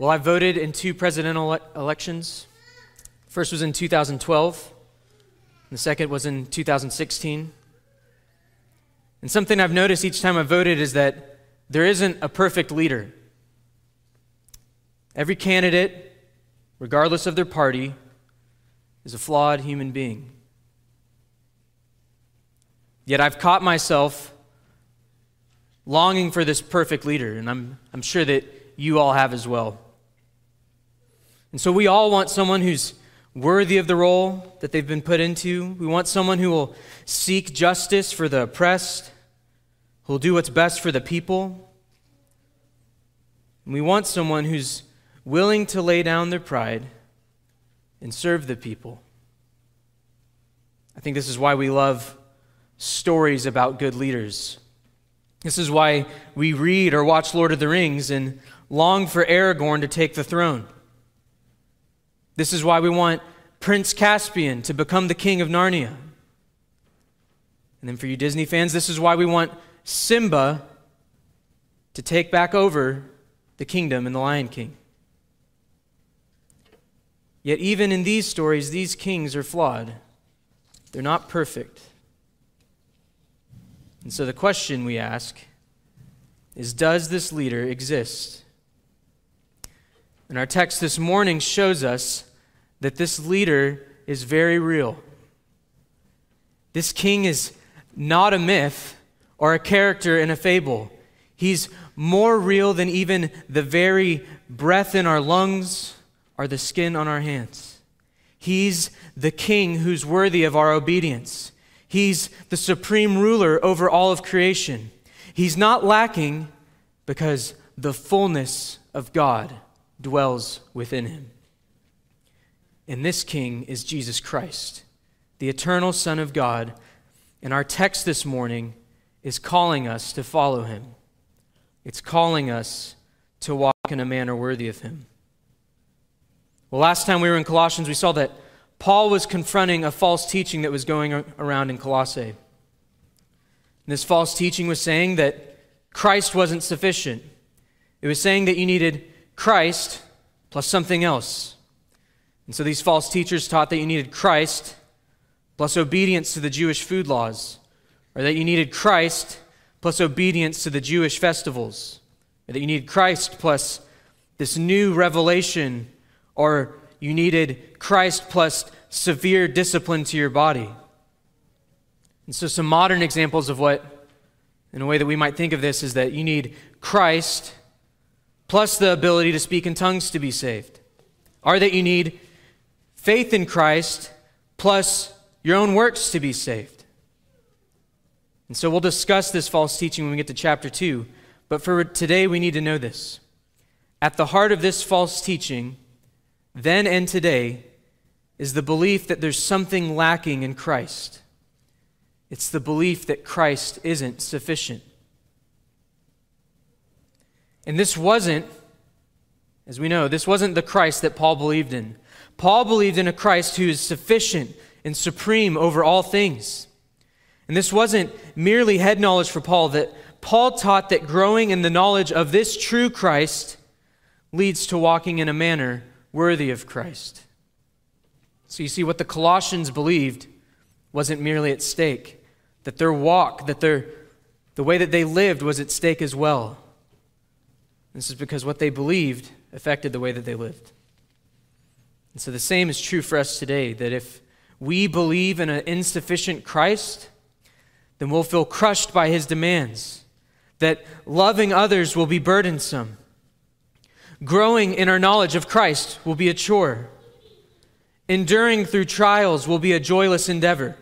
Well, I voted in two presidential elections. First was in 2012, and the second was in 2016. And something I've noticed each time I voted is that there isn't a perfect leader. Every candidate, regardless of their party, is a flawed human being. Yet I've caught myself longing for this perfect leader, and I'm, I'm sure that you all have as well. And so we all want someone who's worthy of the role that they've been put into. We want someone who will seek justice for the oppressed, who will do what's best for the people. And we want someone who's willing to lay down their pride and serve the people. I think this is why we love stories about good leaders. This is why we read or watch Lord of the Rings and long for Aragorn to take the throne. This is why we want Prince Caspian to become the king of Narnia. And then for you Disney fans, this is why we want Simba to take back over the kingdom in The Lion King. Yet, even in these stories, these kings are flawed. They're not perfect. And so the question we ask is Does this leader exist? And our text this morning shows us that this leader is very real. This king is not a myth or a character in a fable. He's more real than even the very breath in our lungs or the skin on our hands. He's the king who's worthy of our obedience. He's the supreme ruler over all of creation. He's not lacking because the fullness of God dwells within him. And this king is Jesus Christ, the eternal Son of God. And our text this morning is calling us to follow him. It's calling us to walk in a manner worthy of him. Well, last time we were in Colossians, we saw that Paul was confronting a false teaching that was going around in Colossae. And this false teaching was saying that Christ wasn't sufficient. It was saying that you needed Christ plus something else. And so these false teachers taught that you needed Christ plus obedience to the Jewish food laws, or that you needed Christ plus obedience to the Jewish festivals, or that you needed Christ plus this new revelation, or you needed Christ plus severe discipline to your body. And so, some modern examples of what, in a way that we might think of this, is that you need Christ plus the ability to speak in tongues to be saved, or that you need faith in Christ plus your own works to be saved. And so we'll discuss this false teaching when we get to chapter 2. But for today, we need to know this. At the heart of this false teaching, then and today, is the belief that there's something lacking in Christ. It's the belief that Christ isn't sufficient. And this wasn't, as we know, this wasn't the Christ that Paul believed in. Paul believed in a Christ who is sufficient and supreme over all things. And this wasn't merely head knowledge for Paul, that Paul taught that growing in the knowledge of this true Christ leads to walking in a manner worthy of Christ. So you see, what the Colossians believed wasn't merely at stake, that their walk, that their, the way that they lived was at stake as well. This is because what they believed affected the way that they lived. And so the same is true for us today that if we believe in an insufficient Christ, then we'll feel crushed by his demands, that loving others will be burdensome. Growing in our knowledge of Christ will be a chore. Enduring through trials will be a joyless endeavor.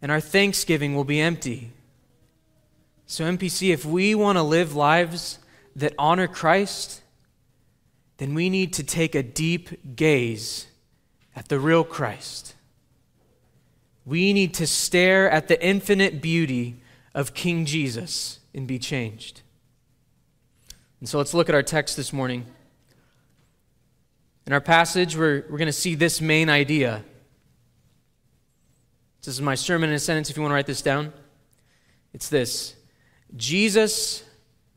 And our thanksgiving will be empty. So, NPC, if we want to live lives that honor Christ, then we need to take a deep gaze at the real Christ. We need to stare at the infinite beauty of King Jesus and be changed. And so let's look at our text this morning. In our passage, we're, we're going to see this main idea. This is my sermon in a sentence if you want to write this down. It's this Jesus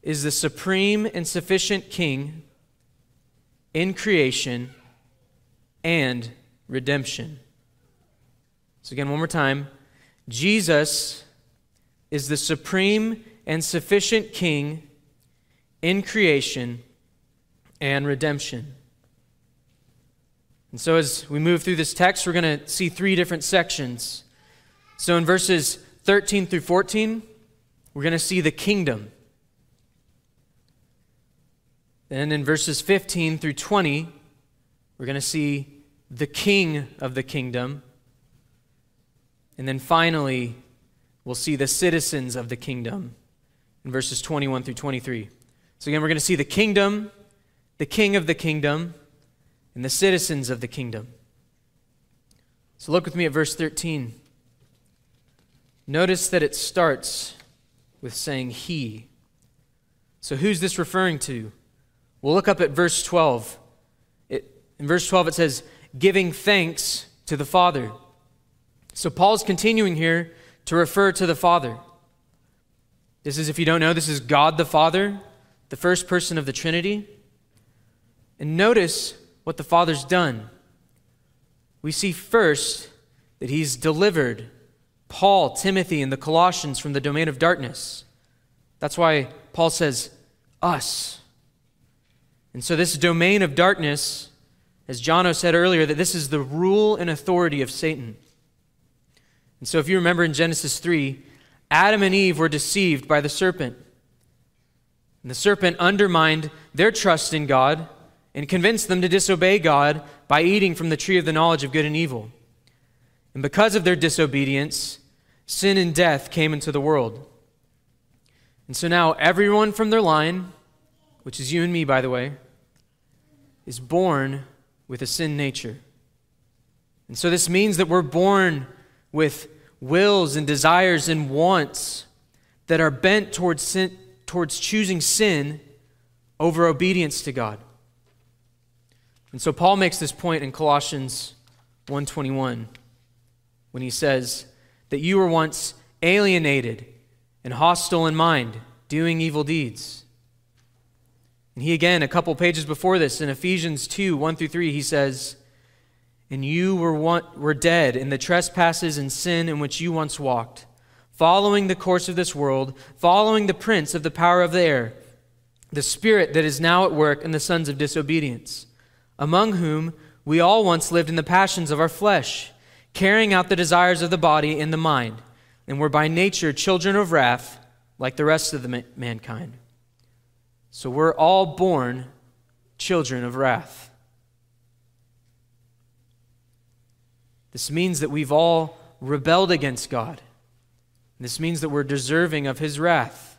is the supreme and sufficient King in creation and redemption. So, again, one more time Jesus is the supreme and sufficient King in creation and redemption. And so, as we move through this text, we're going to see three different sections. So, in verses 13 through 14, we're going to see the kingdom. And then in verses 15 through 20, we're going to see the king of the kingdom. And then finally, we'll see the citizens of the kingdom in verses 21 through 23. So again, we're going to see the kingdom, the king of the kingdom, and the citizens of the kingdom. So look with me at verse 13. Notice that it starts with saying he. So who's this referring to? We'll look up at verse 12. It, in verse 12, it says, giving thanks to the Father. So Paul's continuing here to refer to the Father. This is, if you don't know, this is God the Father, the first person of the Trinity. And notice what the Father's done. We see first that he's delivered Paul, Timothy, and the Colossians from the domain of darkness. That's why Paul says, us. And so, this domain of darkness, as Jono said earlier, that this is the rule and authority of Satan. And so, if you remember in Genesis 3, Adam and Eve were deceived by the serpent. And the serpent undermined their trust in God and convinced them to disobey God by eating from the tree of the knowledge of good and evil. And because of their disobedience, sin and death came into the world. And so now everyone from their line, which is you and me, by the way, is born with a sin nature. And so this means that we're born with wills and desires and wants that are bent towards, sin, towards choosing sin over obedience to God. And so Paul makes this point in Colossians 1:21 when he says that you were once alienated and hostile in mind, doing evil deeds. And he again, a couple pages before this, in Ephesians 2 1 through 3, he says, And you were, one, were dead in the trespasses and sin in which you once walked, following the course of this world, following the prince of the power of the air, the spirit that is now at work in the sons of disobedience, among whom we all once lived in the passions of our flesh, carrying out the desires of the body and the mind, and were by nature children of wrath, like the rest of the mankind. So we're all born children of wrath. This means that we've all rebelled against God. This means that we're deserving of his wrath.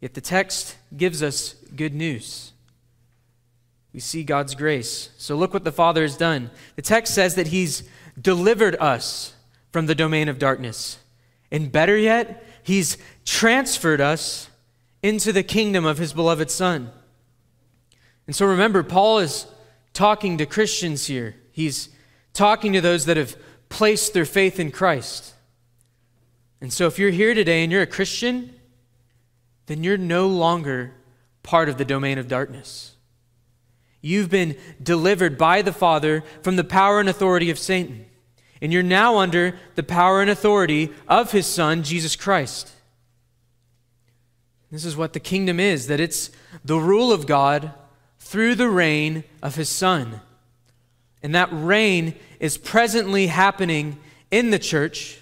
Yet the text gives us good news. We see God's grace. So look what the Father has done. The text says that he's delivered us from the domain of darkness. And better yet, he's transferred us into the kingdom of his beloved Son. And so remember, Paul is talking to Christians here. He's talking to those that have placed their faith in Christ. And so if you're here today and you're a Christian, then you're no longer part of the domain of darkness. You've been delivered by the Father from the power and authority of Satan. And you're now under the power and authority of his Son, Jesus Christ. This is what the kingdom is that it's the rule of God through the reign of his Son. And that reign is presently happening in the church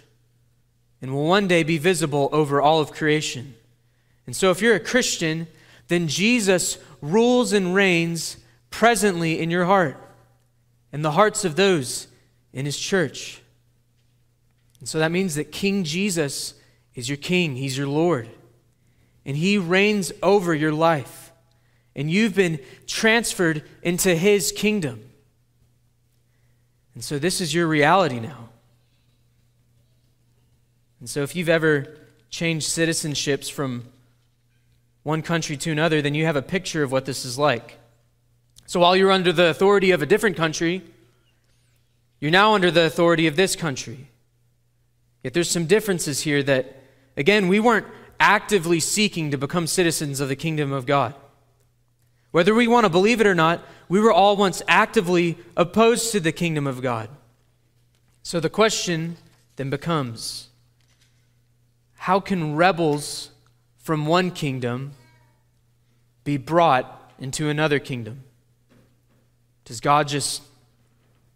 and will one day be visible over all of creation. And so, if you're a Christian, then Jesus rules and reigns presently in your heart and the hearts of those in his church. And so that means that King Jesus is your king, he's your Lord and He reigns over your life. And you've been transferred into His kingdom. And so this is your reality now. And so if you've ever changed citizenships from one country to another, then you have a picture of what this is like. So while you're under the authority of a different country, you're now under the authority of this country. Yet there's some differences here that, again, we weren't actively seeking to become citizens of the kingdom of God. Whether we want to believe it or not, we were all once actively opposed to the kingdom of God. So the question then becomes how can rebels from one kingdom be brought into another kingdom? Does God just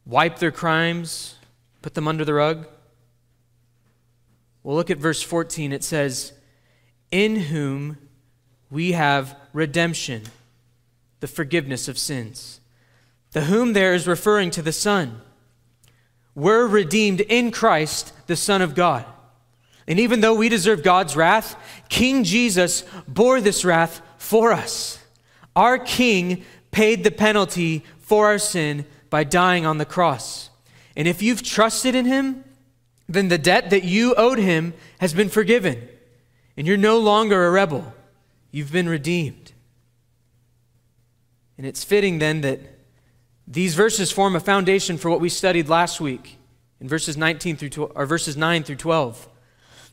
wipe their crimes, put them under the rug? Well, look at verse 14. It says, In whom we have redemption, the forgiveness of sins. The whom there is referring to the Son. We're redeemed in Christ, the Son of God. And even though we deserve God's wrath, King Jesus bore this wrath for us. Our King paid the penalty for our sin by dying on the cross. And if you've trusted in him, then the debt that you owed him has been forgiven. And you're no longer a rebel. You've been redeemed. And it's fitting then that these verses form a foundation for what we studied last week in verses 19 through 12, or verses 9 through 12.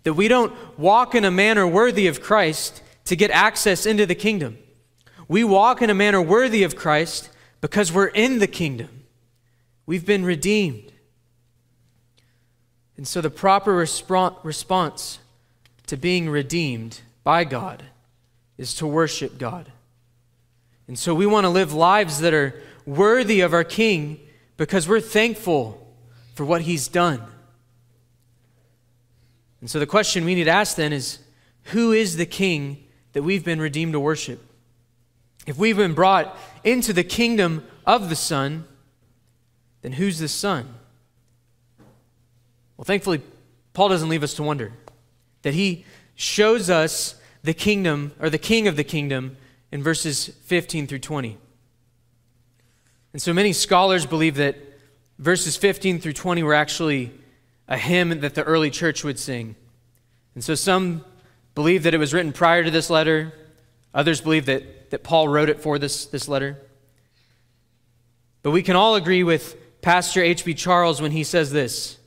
That we don't walk in a manner worthy of Christ to get access into the kingdom. We walk in a manner worthy of Christ because we're in the kingdom. We've been redeemed. And so the proper response to being redeemed by God is to worship God. And so we want to live lives that are worthy of our King because we're thankful for what He's done. And so the question we need to ask then is who is the King that we've been redeemed to worship? If we've been brought into the kingdom of the Son, then who's the Son? Well, thankfully, Paul doesn't leave us to wonder. That he shows us the kingdom, or the king of the kingdom, in verses 15 through 20. And so many scholars believe that verses 15 through 20 were actually a hymn that the early church would sing. And so some believe that it was written prior to this letter, others believe that, that Paul wrote it for this, this letter. But we can all agree with Pastor H.B. Charles when he says this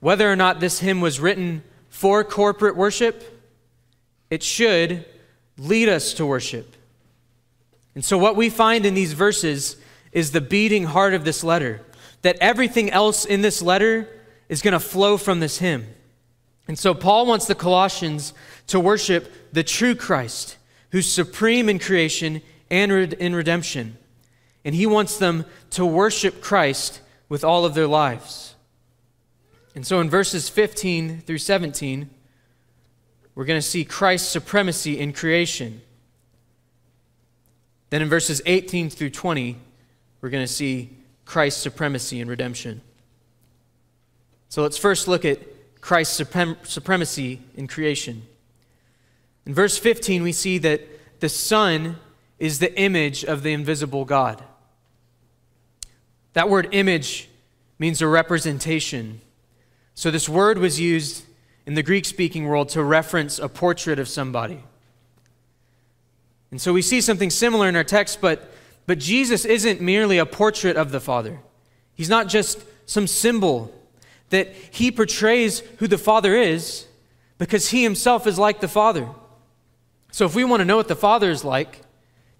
whether or not this hymn was written for corporate worship, it should lead us to worship. And so, what we find in these verses is the beating heart of this letter, that everything else in this letter is going to flow from this hymn. And so, Paul wants the Colossians to worship the true Christ, who's supreme in creation and in redemption. And he wants them to worship Christ with all of their lives. And so in verses 15 through 17, we're going to see Christ's supremacy in creation. Then in verses 18 through 20, we're going to see Christ's supremacy in redemption. So let's first look at Christ's suprem- supremacy in creation. In verse 15, we see that the Son is the image of the invisible God. That word image means a representation. So this word was used in the Greek speaking world to reference a portrait of somebody. And so we see something similar in our text, but, but Jesus isn't merely a portrait of the Father. He's not just some symbol that he portrays who the Father is because he himself is like the Father. So if we want to know what the Father is like,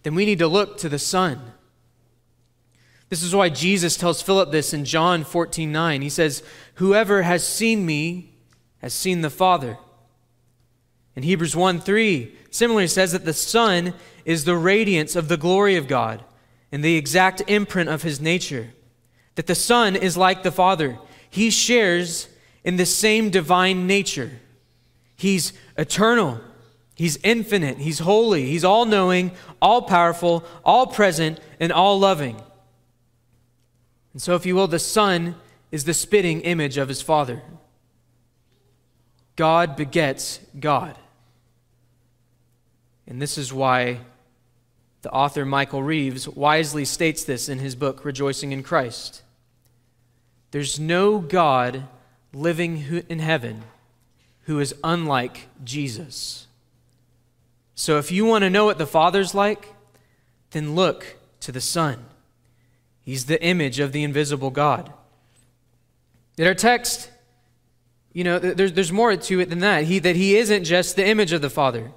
then we need to look to the Son. This is why Jesus tells Philip this in John 14 9. He says, Whoever has seen me has seen the Father. In Hebrews 1 3, similarly says that the Son is the radiance of the glory of God and the exact imprint of his nature. That the Son is like the Father. He shares in the same divine nature. He's eternal. He's infinite. He's holy. He's all knowing, all powerful, all present, and all loving. And so, if you will, the Son is the spitting image of his Father. God begets God. And this is why the author Michael Reeves wisely states this in his book, Rejoicing in Christ. There's no God living in heaven who is unlike Jesus. So if you want to know what the Father's like, then look to the Son. He's the image of the invisible God. In our text, you know, there's, there's more to it than that. He, that he isn't just the image of the Father.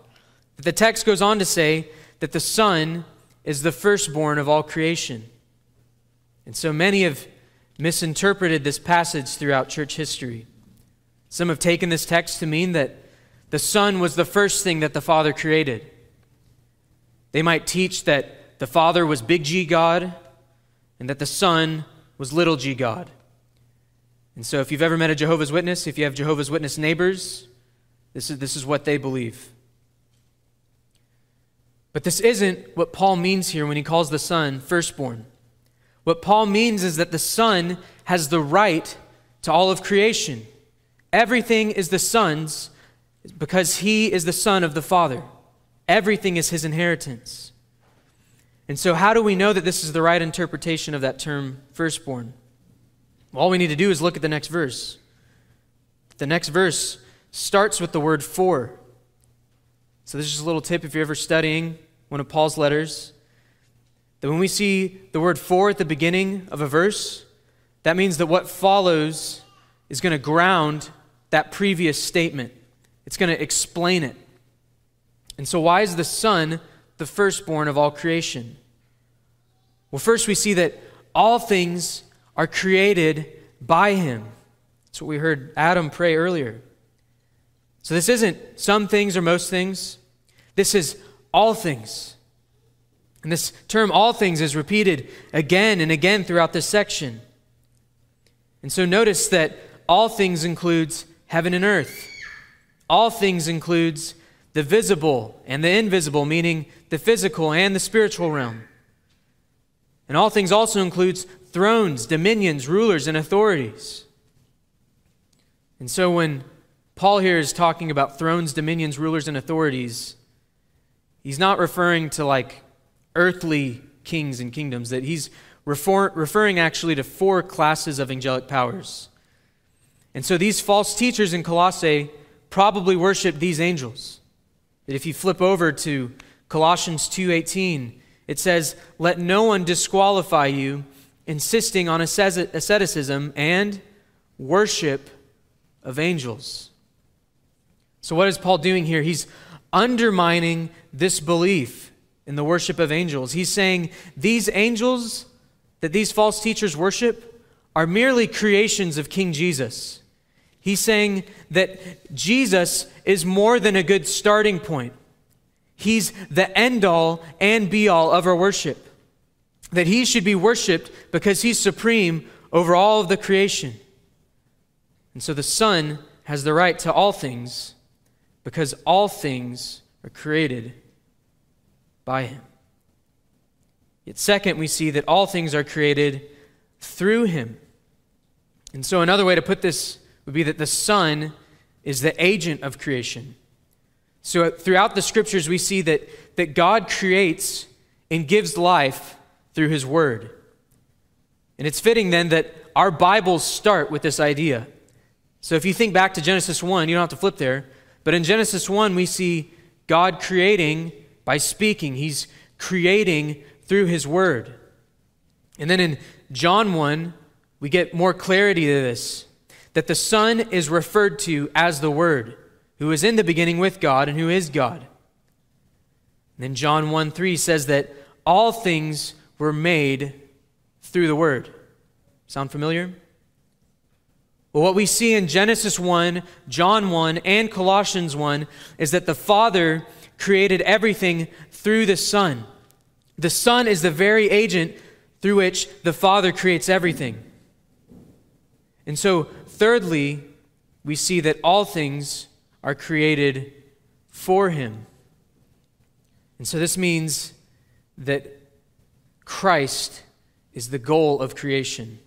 But the text goes on to say that the Son is the firstborn of all creation. And so many have misinterpreted this passage throughout church history. Some have taken this text to mean that the Son was the first thing that the Father created. They might teach that the Father was big G God and that the Son was little g God. And so, if you've ever met a Jehovah's Witness, if you have Jehovah's Witness neighbors, this is, this is what they believe. But this isn't what Paul means here when he calls the Son firstborn. What Paul means is that the Son has the right to all of creation. Everything is the Son's because he is the Son of the Father. Everything is his inheritance. And so, how do we know that this is the right interpretation of that term firstborn? All we need to do is look at the next verse. The next verse starts with the word for. So, this is a little tip if you're ever studying one of Paul's letters that when we see the word for at the beginning of a verse, that means that what follows is going to ground that previous statement, it's going to explain it. And so, why is the Son the firstborn of all creation? Well, first we see that all things are created by him. That's what we heard Adam pray earlier. So this isn't some things or most things, this is all things. And this term, all things, is repeated again and again throughout this section. And so notice that all things includes heaven and earth. All things includes the visible and the invisible, meaning the physical and the spiritual realm. And all things also includes thrones, dominions, rulers, and authorities. And so when Paul here is talking about thrones, dominions, rulers, and authorities, he's not referring to like earthly kings and kingdoms, that he's refer- referring actually to four classes of angelic powers. And so these false teachers in Colossae probably worship these angels. That if you flip over to Colossians 2:18, it says, Let no one disqualify you, insisting on asceticism and worship of angels. So, what is Paul doing here? He's undermining this belief in the worship of angels. He's saying these angels that these false teachers worship are merely creations of King Jesus. He's saying that Jesus is more than a good starting point. He's the end all and be all of our worship. That he should be worshiped because he's supreme over all of the creation. And so the Son has the right to all things because all things are created by him. Yet, second, we see that all things are created through him. And so, another way to put this would be that the Son is the agent of creation. So, uh, throughout the scriptures, we see that, that God creates and gives life through his word. And it's fitting then that our Bibles start with this idea. So, if you think back to Genesis 1, you don't have to flip there, but in Genesis 1, we see God creating by speaking, He's creating through his word. And then in John 1, we get more clarity to this that the Son is referred to as the Word who is in the beginning with God and who is God. And then John 1 3 says that all things were made through the Word. Sound familiar? Well, what we see in Genesis 1, John 1, and Colossians 1 is that the Father created everything through the Son. The Son is the very agent through which the Father creates everything. And so, thirdly, we see that all things are created for him. And so this means that Christ is the goal of creation.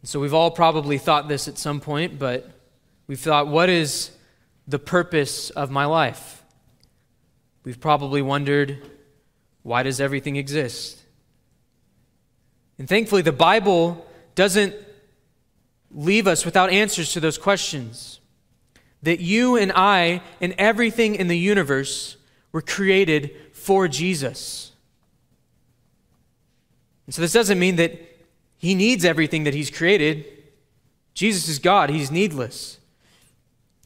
And so we've all probably thought this at some point, but we've thought, what is the purpose of my life? We've probably wondered, why does everything exist? And thankfully, the Bible doesn't leave us without answers to those questions. That you and I and everything in the universe were created for Jesus. And so this doesn't mean that he needs everything that he's created. Jesus is God, he's needless.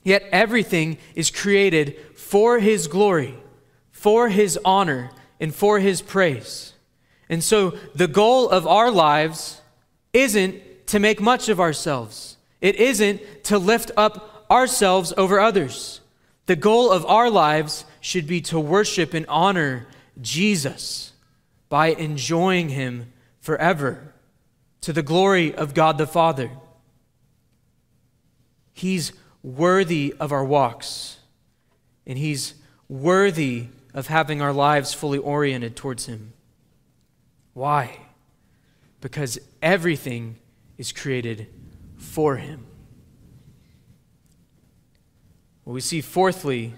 Yet everything is created for his glory, for his honor and for his praise. And so the goal of our lives isn't to make much of ourselves, it isn't to lift up ourselves over others. The goal of our lives should be to worship and honor Jesus by enjoying him forever to the glory of God the Father. He's worthy of our walks, and he's worthy of having our lives fully oriented towards him. Why? Because everything is created for him. Well, we see, fourthly,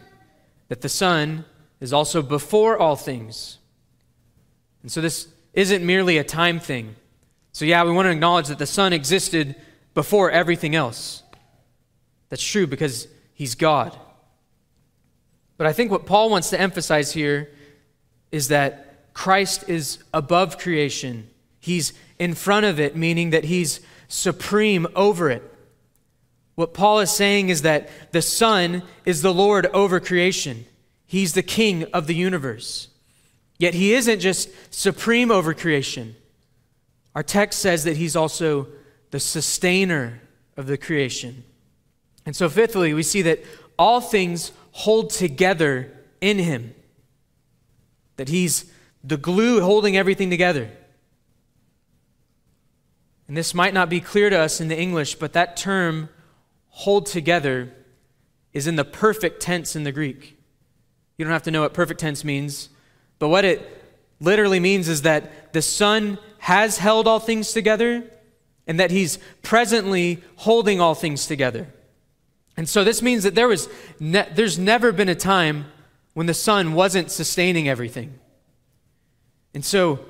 that the Son is also before all things. And so this isn't merely a time thing. So, yeah, we want to acknowledge that the Son existed before everything else. That's true because he's God. But I think what Paul wants to emphasize here is that Christ is above creation. He's in front of it, meaning that he's supreme over it. What Paul is saying is that the Son is the Lord over creation, He's the King of the universe. Yet He isn't just supreme over creation. Our text says that He's also the sustainer of the creation. And so, fifthly, we see that all things hold together in Him, that He's the glue holding everything together. And this might not be clear to us in the English, but that term, hold together, is in the perfect tense in the Greek. You don't have to know what perfect tense means, but what it literally means is that the Son has held all things together and that He's presently holding all things together. And so this means that there was ne- there's never been a time when the Son wasn't sustaining everything. And so,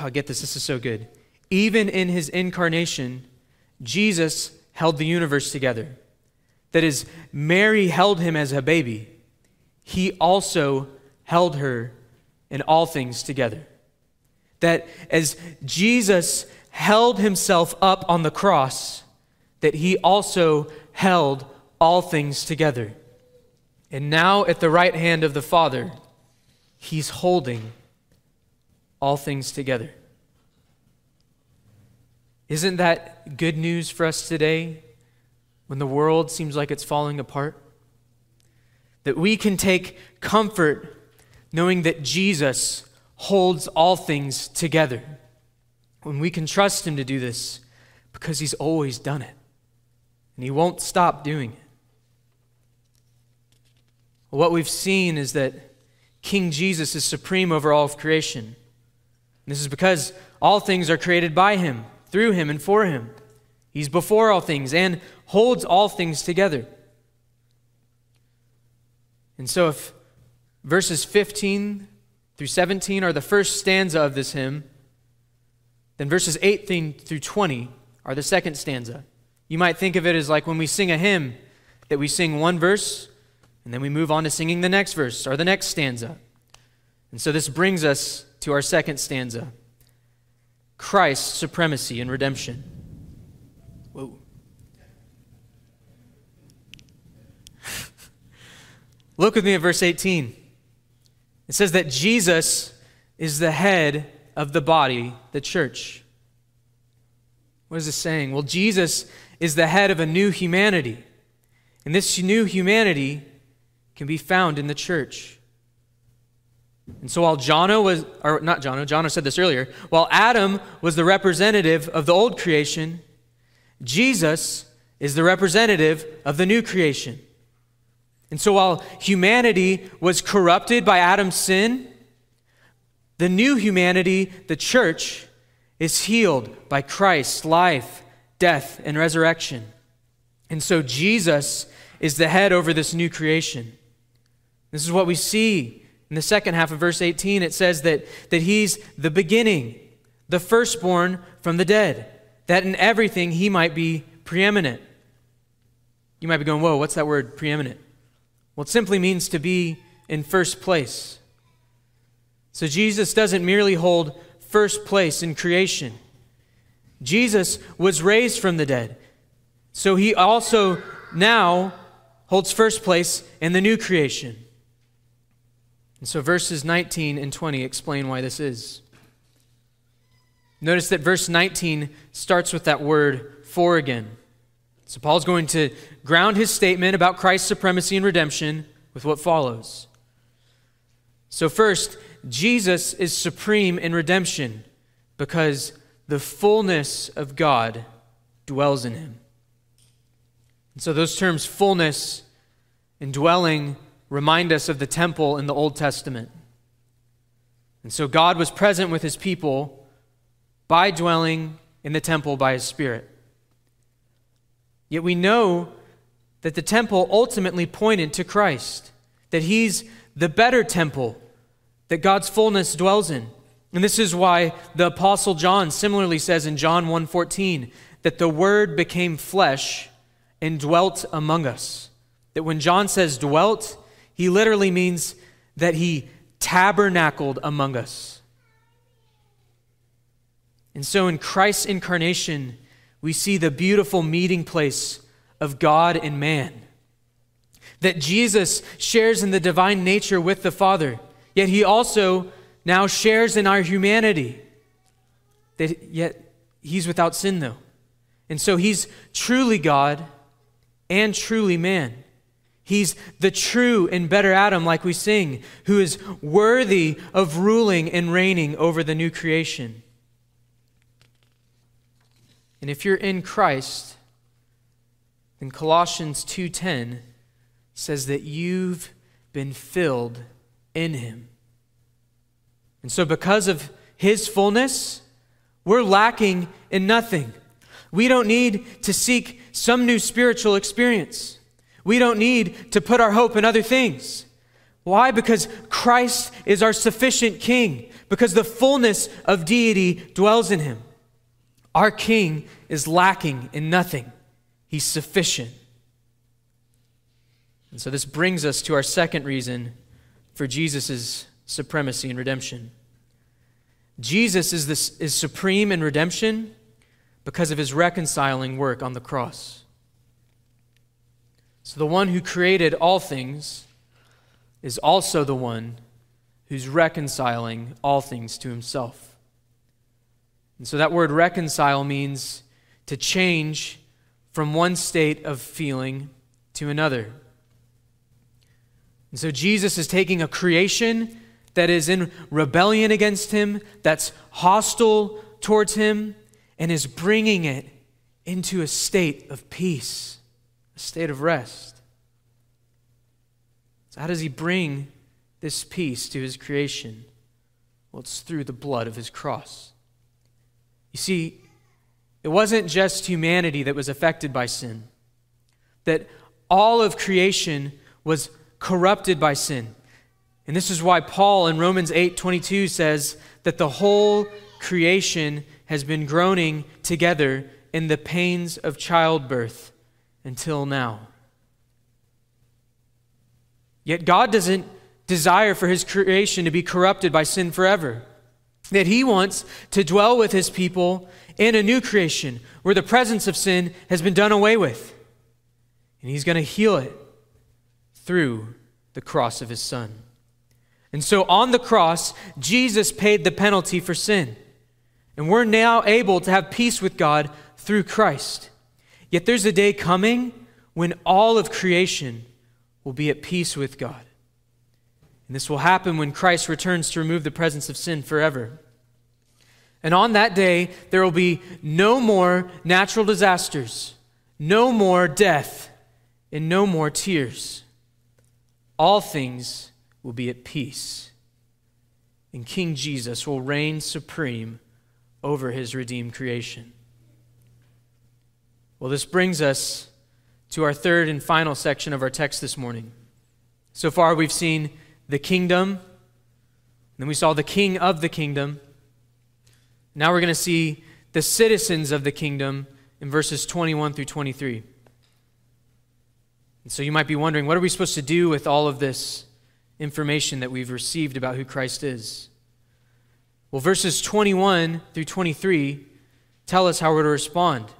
oh, get this, this is so good. Even in his incarnation, Jesus held the universe together. That is, Mary held him as a baby. He also held her in all things together. That as Jesus held himself up on the cross, that he also held all things together. And now at the right hand of the Father, he's holding all things together. Isn't that good news for us today when the world seems like it's falling apart? That we can take comfort knowing that Jesus holds all things together. When we can trust Him to do this because He's always done it and He won't stop doing it. What we've seen is that King Jesus is supreme over all of creation. This is because all things are created by Him through him and for him. He's before all things and holds all things together. And so, if verses 15 through 17 are the first stanza of this hymn, then verses 18 through 20 are the second stanza. You might think of it as like when we sing a hymn, that we sing one verse and then we move on to singing the next verse or the next stanza. And so this brings us to our second stanza. Christ's supremacy and redemption. Whoa. Look with me at verse 18. It says that Jesus is the head of the body, the church. What is this saying? Well, Jesus is the head of a new humanity. And this new humanity can be found in the church. And so while Jono was, or not Jono, Jono said this earlier, while Adam was the representative of the old creation, Jesus is the representative of the new creation. And so while humanity was corrupted by Adam's sin, the new humanity, the church, is healed by Christ's life, death, and resurrection. And so Jesus is the head over this new creation. This is what we see in the second half of verse 18, it says that, that he's the beginning, the firstborn from the dead, that in everything he might be preeminent. You might be going, whoa, what's that word, preeminent? Well, it simply means to be in first place. So Jesus doesn't merely hold first place in creation, Jesus was raised from the dead. So he also now holds first place in the new creation. And so verses 19 and 20 explain why this is. Notice that verse 19 starts with that word for again. So Paul's going to ground his statement about Christ's supremacy and redemption with what follows. So, first, Jesus is supreme in redemption because the fullness of God dwells in him. And so, those terms, fullness and dwelling, remind us of the temple in the Old Testament. And so, God was present with his people by dwelling in the temple by his Spirit. Yet we know that the temple ultimately pointed to Christ, that he's the better temple that God's fullness dwells in. And this is why the apostle John similarly says in John 1:14 that the word became flesh and dwelt among us. That when John says dwelt, he literally means that he tabernacled among us. And so in Christ's incarnation, we see the beautiful meeting place of God and man. That Jesus shares in the divine nature with the Father, yet he also now shares in our humanity. That yet he's without sin though. And so he's truly God and truly man. He's the true and better Adam, like we sing, who is worthy of ruling and reigning over the new creation. And if you're in Christ, then Colossians 2:10 says that you've been filled in him. And so because of his fullness, we're lacking in nothing. We don't need to seek some new spiritual experience. We don't need to put our hope in other things. Why? Because Christ is our sufficient king, because the fullness of deity dwells in him. Our King is lacking in nothing, He's sufficient. And so this brings us to our second reason for Jesus' supremacy and redemption. Jesus is, this, is supreme in redemption because of his reconciling work on the cross. So the one who created all things is also the one who's reconciling all things to himself. And so that word reconcile means to change from one state of feeling to another. And so Jesus is taking a creation that is in rebellion against him, that's hostile towards him, and is bringing it into a state of peace, a state of rest. So, how does he bring this peace to his creation? Well, it's through the blood of his cross. You see, it wasn't just humanity that was affected by sin, that all of creation was corrupted by sin. And this is why Paul in Romans 8 22 says that the whole creation has been groaning together in the pains of childbirth until now. Yet God doesn't desire for his creation to be corrupted by sin forever that he wants to dwell with his people in a new creation where the presence of sin has been done away with. And he's going to heal it through the cross of his son. And so on the cross, Jesus paid the penalty for sin. And we're now able to have peace with God through Christ. Yet there's a day coming when all of creation will be at peace with God. And this will happen when Christ returns to remove the presence of sin forever. And on that day, there will be no more natural disasters, no more death, and no more tears. All things will be at peace. And King Jesus will reign supreme over his redeemed creation. Well, this brings us to our third and final section of our text this morning. So far, we've seen the kingdom. Then we saw the king of the kingdom. Now we're going to see the citizens of the kingdom in verses 21 through 23. And so you might be wondering, what are we supposed to do with all of this information that we've received about who Christ is? Well, verses 21 through 23 tell us how we're to respond.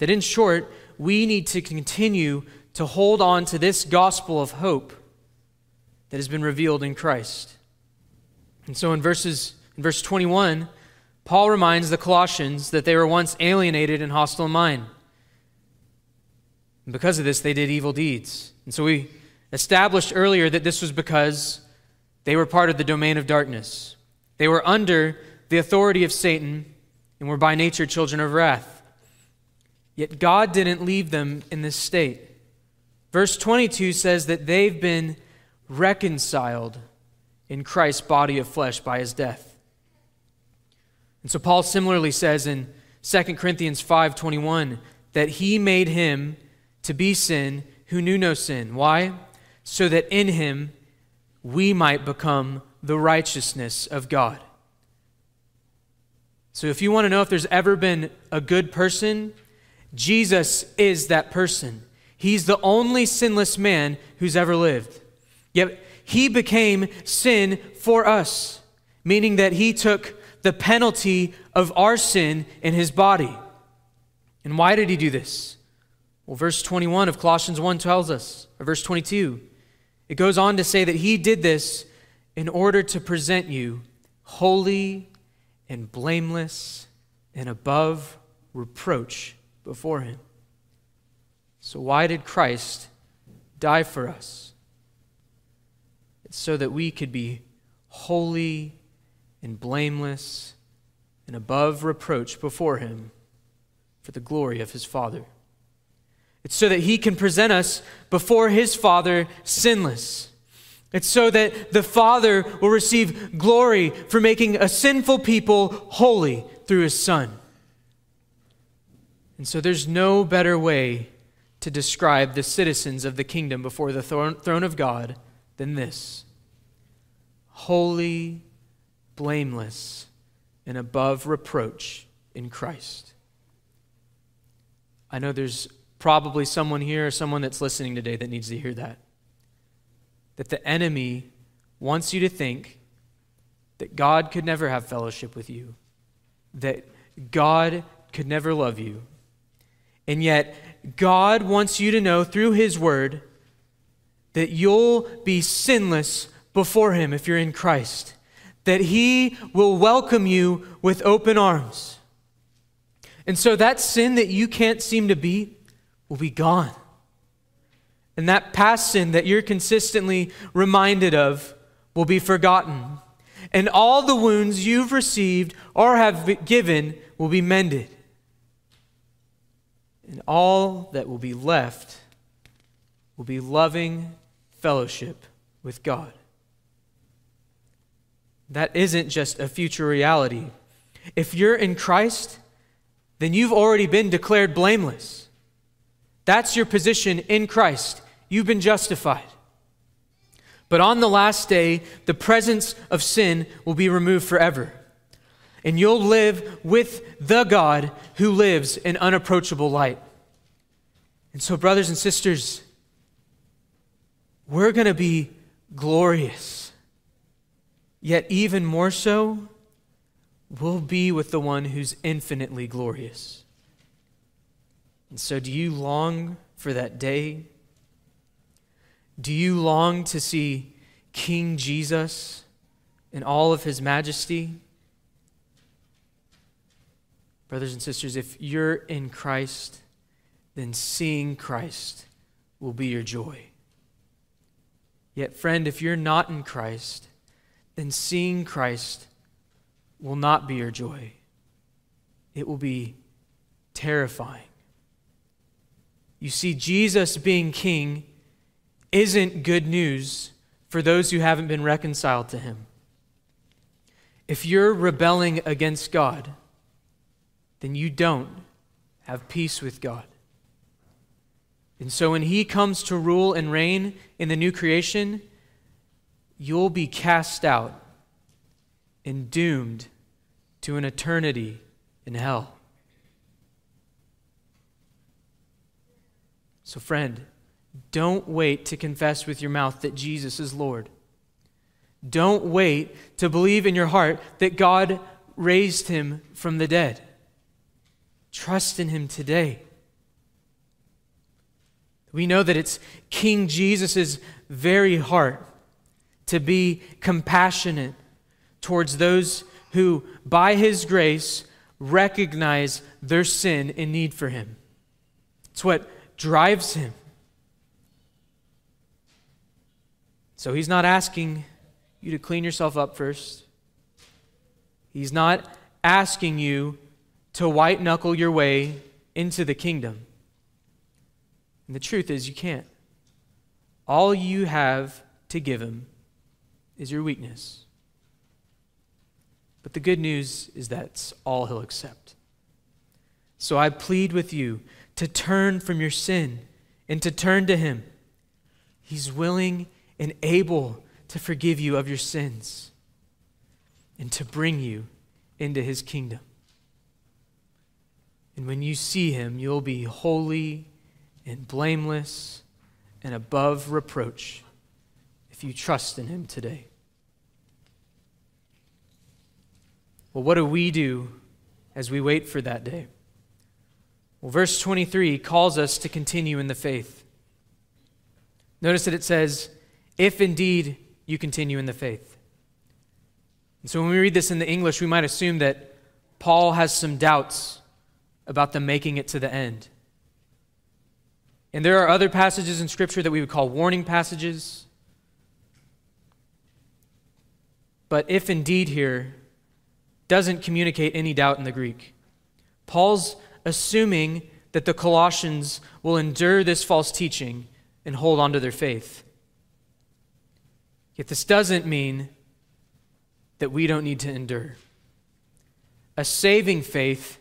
That in short, we need to continue to hold on to this gospel of hope that has been revealed in Christ. And so in verses in verse 21, Paul reminds the Colossians that they were once alienated and hostile in mind. And because of this, they did evil deeds. And so we established earlier that this was because they were part of the domain of darkness. They were under the authority of Satan and were by nature children of wrath. Yet God didn't leave them in this state. Verse 22 says that they've been reconciled in Christ's body of flesh by his death. And so Paul similarly says in 2 Corinthians 5:21 that he made him to be sin who knew no sin. Why? So that in him we might become the righteousness of God. So if you want to know if there's ever been a good person, Jesus is that person. He's the only sinless man who's ever lived. Yet he became sin for us, meaning that he took the penalty of our sin in his body. And why did he do this? Well, verse 21 of Colossians 1 tells us, or verse 22, it goes on to say that he did this in order to present you holy and blameless and above reproach before him. So, why did Christ die for us? It's so that we could be holy and blameless and above reproach before him for the glory of his Father. It's so that he can present us before his Father sinless. It's so that the Father will receive glory for making a sinful people holy through his Son. And so there's no better way to describe the citizens of the kingdom before the throne of God than this holy, blameless, and above reproach in Christ. I know there's probably someone here or someone that's listening today that needs to hear that. That the enemy wants you to think that God could never have fellowship with you, that God could never love you. And yet, God wants you to know through His Word that you'll be sinless before Him if you're in Christ, that He will welcome you with open arms. And so, that sin that you can't seem to beat, will be gone. And that past sin that you're consistently reminded of will be forgotten. And all the wounds you've received or have given will be mended. And all that will be left will be loving fellowship with God. That isn't just a future reality. If you're in Christ, then you've already been declared blameless. That's your position in Christ. You've been justified. But on the last day, the presence of sin will be removed forever. And you'll live with the God who lives in unapproachable light. And so, brothers and sisters, we're going to be glorious. Yet, even more so, we'll be with the one who's infinitely glorious. And so, do you long for that day? Do you long to see King Jesus in all of his majesty? Brothers and sisters, if you're in Christ, then seeing Christ will be your joy. Yet, friend, if you're not in Christ, then seeing Christ will not be your joy. It will be terrifying. You see, Jesus being king isn't good news for those who haven't been reconciled to him. If you're rebelling against God, then you don't have peace with God. And so when he comes to rule and reign in the new creation, you'll be cast out and doomed to an eternity in hell. So, friend, don't wait to confess with your mouth that Jesus is Lord. Don't wait to believe in your heart that God raised him from the dead. Trust in him today. We know that it's King Jesus' very heart to be compassionate towards those who, by His grace, recognize their sin and need for Him. It's what drives Him. So He's not asking you to clean yourself up first. He's not asking you to white knuckle your way into the kingdom. And the truth is, you can't. All you have to give him is your weakness. But the good news is that's all he'll accept. So I plead with you to turn from your sin and to turn to him. He's willing and able to forgive you of your sins and to bring you into his kingdom. And when you see him, you'll be holy and blameless and above reproach if you trust in him today. Well, what do we do as we wait for that day? Well, verse 23 calls us to continue in the faith. Notice that it says, if indeed you continue in the faith. And so when we read this in the English, we might assume that Paul has some doubts about them making it to the end. And there are other passages in Scripture that we would call warning passages. But if indeed here doesn't communicate any doubt in the Greek. Paul's assuming that the Colossians will endure this false teaching and hold on to their faith. Yet this doesn't mean that we don't need to endure. A saving faith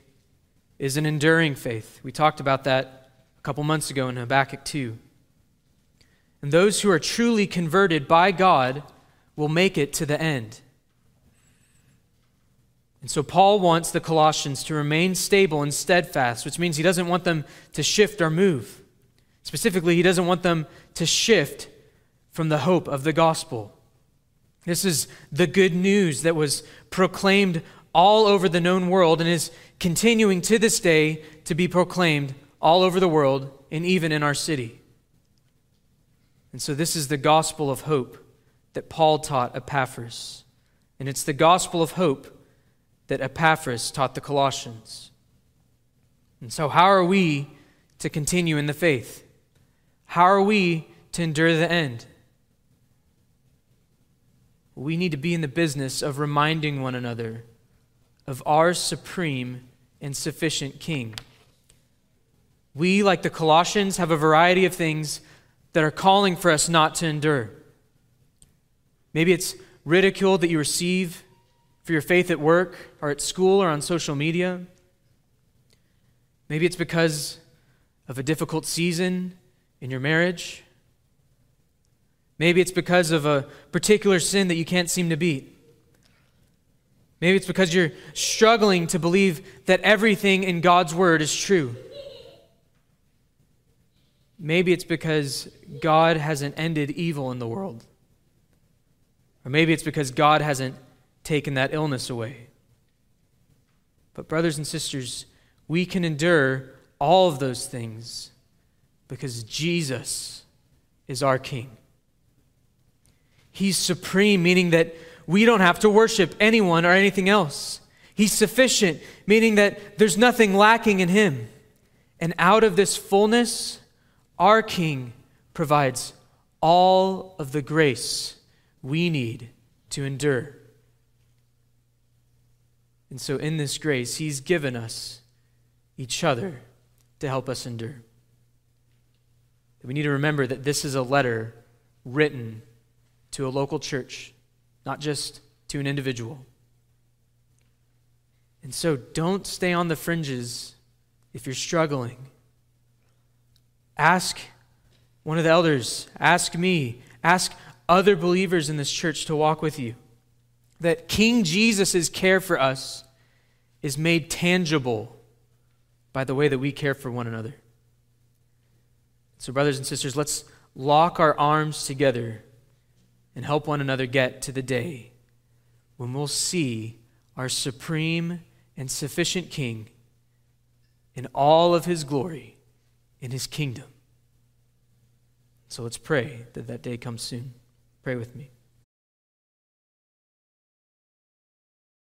is an enduring faith. We talked about that a couple months ago in Habakkuk 2. And those who are truly converted by God will make it to the end. And so Paul wants the Colossians to remain stable and steadfast, which means he doesn't want them to shift or move. Specifically, he doesn't want them to shift from the hope of the gospel. This is the good news that was proclaimed all over the known world and is continuing to this day to be proclaimed all over the world and even in our city. And so, this is the gospel of hope that Paul taught Epaphras. And it's the gospel of hope that Epaphras taught the Colossians. And so, how are we to continue in the faith? How are we to endure the end? we need to be in the business of reminding one another of our supreme and sufficient King. We, like the Colossians, have a variety of things that are calling for us not to endure. Maybe it's ridicule that you receive for your faith at work or at school or on social media. Maybe it's because of a difficult season in your marriage. Maybe it's because of a particular sin that you can't seem to beat. Maybe it's because you're struggling to believe that everything in God's Word is true. Maybe it's because God hasn't ended evil in the world. Or maybe it's because God hasn't taken that illness away. But, brothers and sisters, we can endure all of those things because Jesus is our King. He's supreme, meaning that we don't have to worship anyone or anything else. He's sufficient, meaning that there's nothing lacking in him. And out of this fullness, our King provides all of the grace we need to endure. And so, in this grace, He's given us each other to help us endure. We need to remember that this is a letter written to a local church, not just to an individual. And so don't stay on the fringes if you're struggling. Ask one of the elders, ask me, ask other believers in this church to walk with you. That King Jesus' care for us is made tangible by the way that we care for one another. So, brothers and sisters, let's lock our arms together and help one another get to the day when we'll see our supreme and sufficient King in all of his glory in his kingdom. So let's pray that that day comes soon. Pray with me.